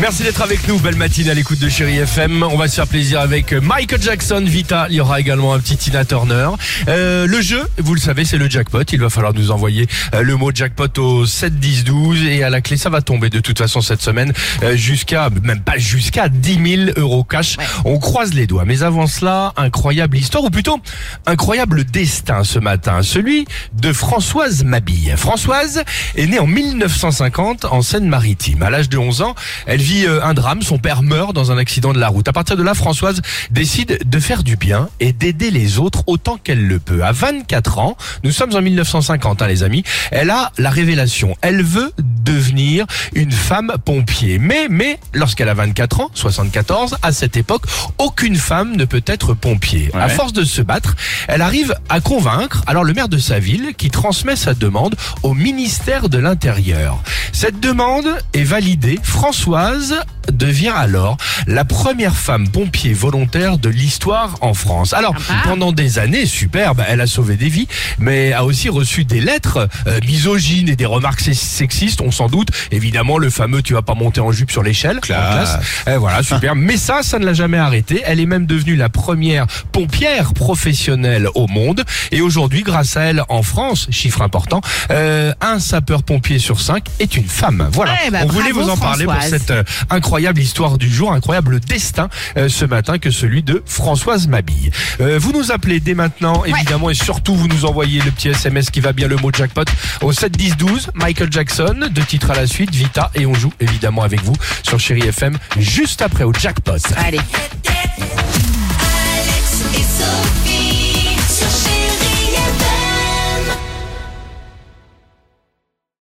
Merci d'être avec nous, belle matinée à l'écoute de Chéri FM. On va se faire plaisir avec Michael Jackson, Vita. Il y aura également un petit Tina Turner. Euh, le jeu, vous le savez, c'est le jackpot. Il va falloir nous envoyer euh, le mot jackpot au 7 10 12 et à la clé, ça va tomber de toute façon cette semaine euh, jusqu'à, même pas jusqu'à 10 000 euros cash. On croise les doigts. Mais avant cela, incroyable histoire, ou plutôt incroyable destin ce matin, celui de Françoise Mabille. Françoise est née en 1950 en Seine-Maritime. À l'âge de 11 ans, elle vit euh, un drame. Son père meurt dans un accident de la route. À partir de là, Françoise décide de faire du bien et d'aider les autres autant qu'elle le peut. À 24 ans, nous sommes en 1950, hein, les amis. Elle a la révélation. Elle veut devenir une femme pompier. Mais, mais, lorsqu'elle a 24 ans, 74, à cette époque, aucune femme ne peut être pompier. À force de se battre, elle arrive à convaincre alors le maire de sa ville qui transmet sa demande au ministère de l'Intérieur. Cette demande est validée. Françoise devient alors la première femme pompier volontaire de l'histoire en France. Alors, pendant des années, superbe, elle a sauvé des vies, mais a aussi reçu des lettres euh, misogynes et des remarques se- sexistes, on s'en doute. Évidemment, le fameux tu vas pas monter en jupe sur l'échelle. en classe. Eh, voilà, super. mais ça, ça ne l'a jamais arrêté. Elle est même devenue la première pompière professionnelle au monde. Et aujourd'hui, grâce à elle, en France, chiffre important, euh, un sapeur-pompier sur cinq est une femme. Voilà. Ouais, bah, on voulait vous en parler pour cette euh, incroyable histoire du jour, incroyable destin euh, ce matin que celui de Françoise Mabille. Euh, vous nous appelez dès maintenant, évidemment, et surtout vous nous envoyez le petit SMS qui va bien le mot jackpot au 7 10 12. Michael Jackson, deux titres à la suite, Vita, et on joue évidemment avec vous sur Chéri FM juste après au jackpot. Allez.